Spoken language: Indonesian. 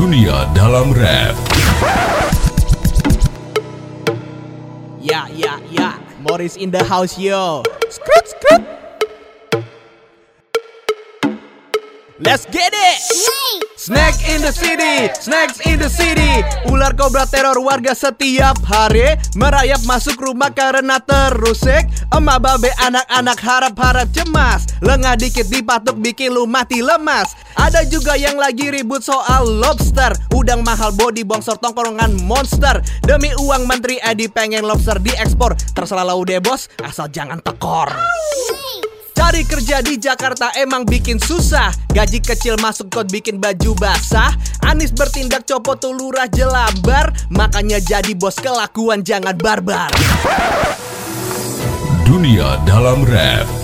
Dunia dalam rap. Ya, ya, ya. Morris in the house, yo. Skrut, skrut. Let's get it! Snack in the city, snacks in the city. Ular kobra teror warga setiap hari. Merayap masuk rumah karena terusik. Emak babe anak-anak harap-harap cemas. Lengah dikit dipatuk bikin lu mati lemas. Ada juga yang lagi ribut soal lobster. Udang mahal body bongsor tongkrongan monster. Demi uang menteri Edi pengen lobster diekspor. Terserah lau deh bos, asal jangan tekor Cari kerja di Jakarta emang bikin susah. Gaji kecil masuk kot bikin baju basah. Anis bertindak copot tuh lurah jelabar. Makanya jadi bos kelakuan jangan barbar. Dunia dalam rap.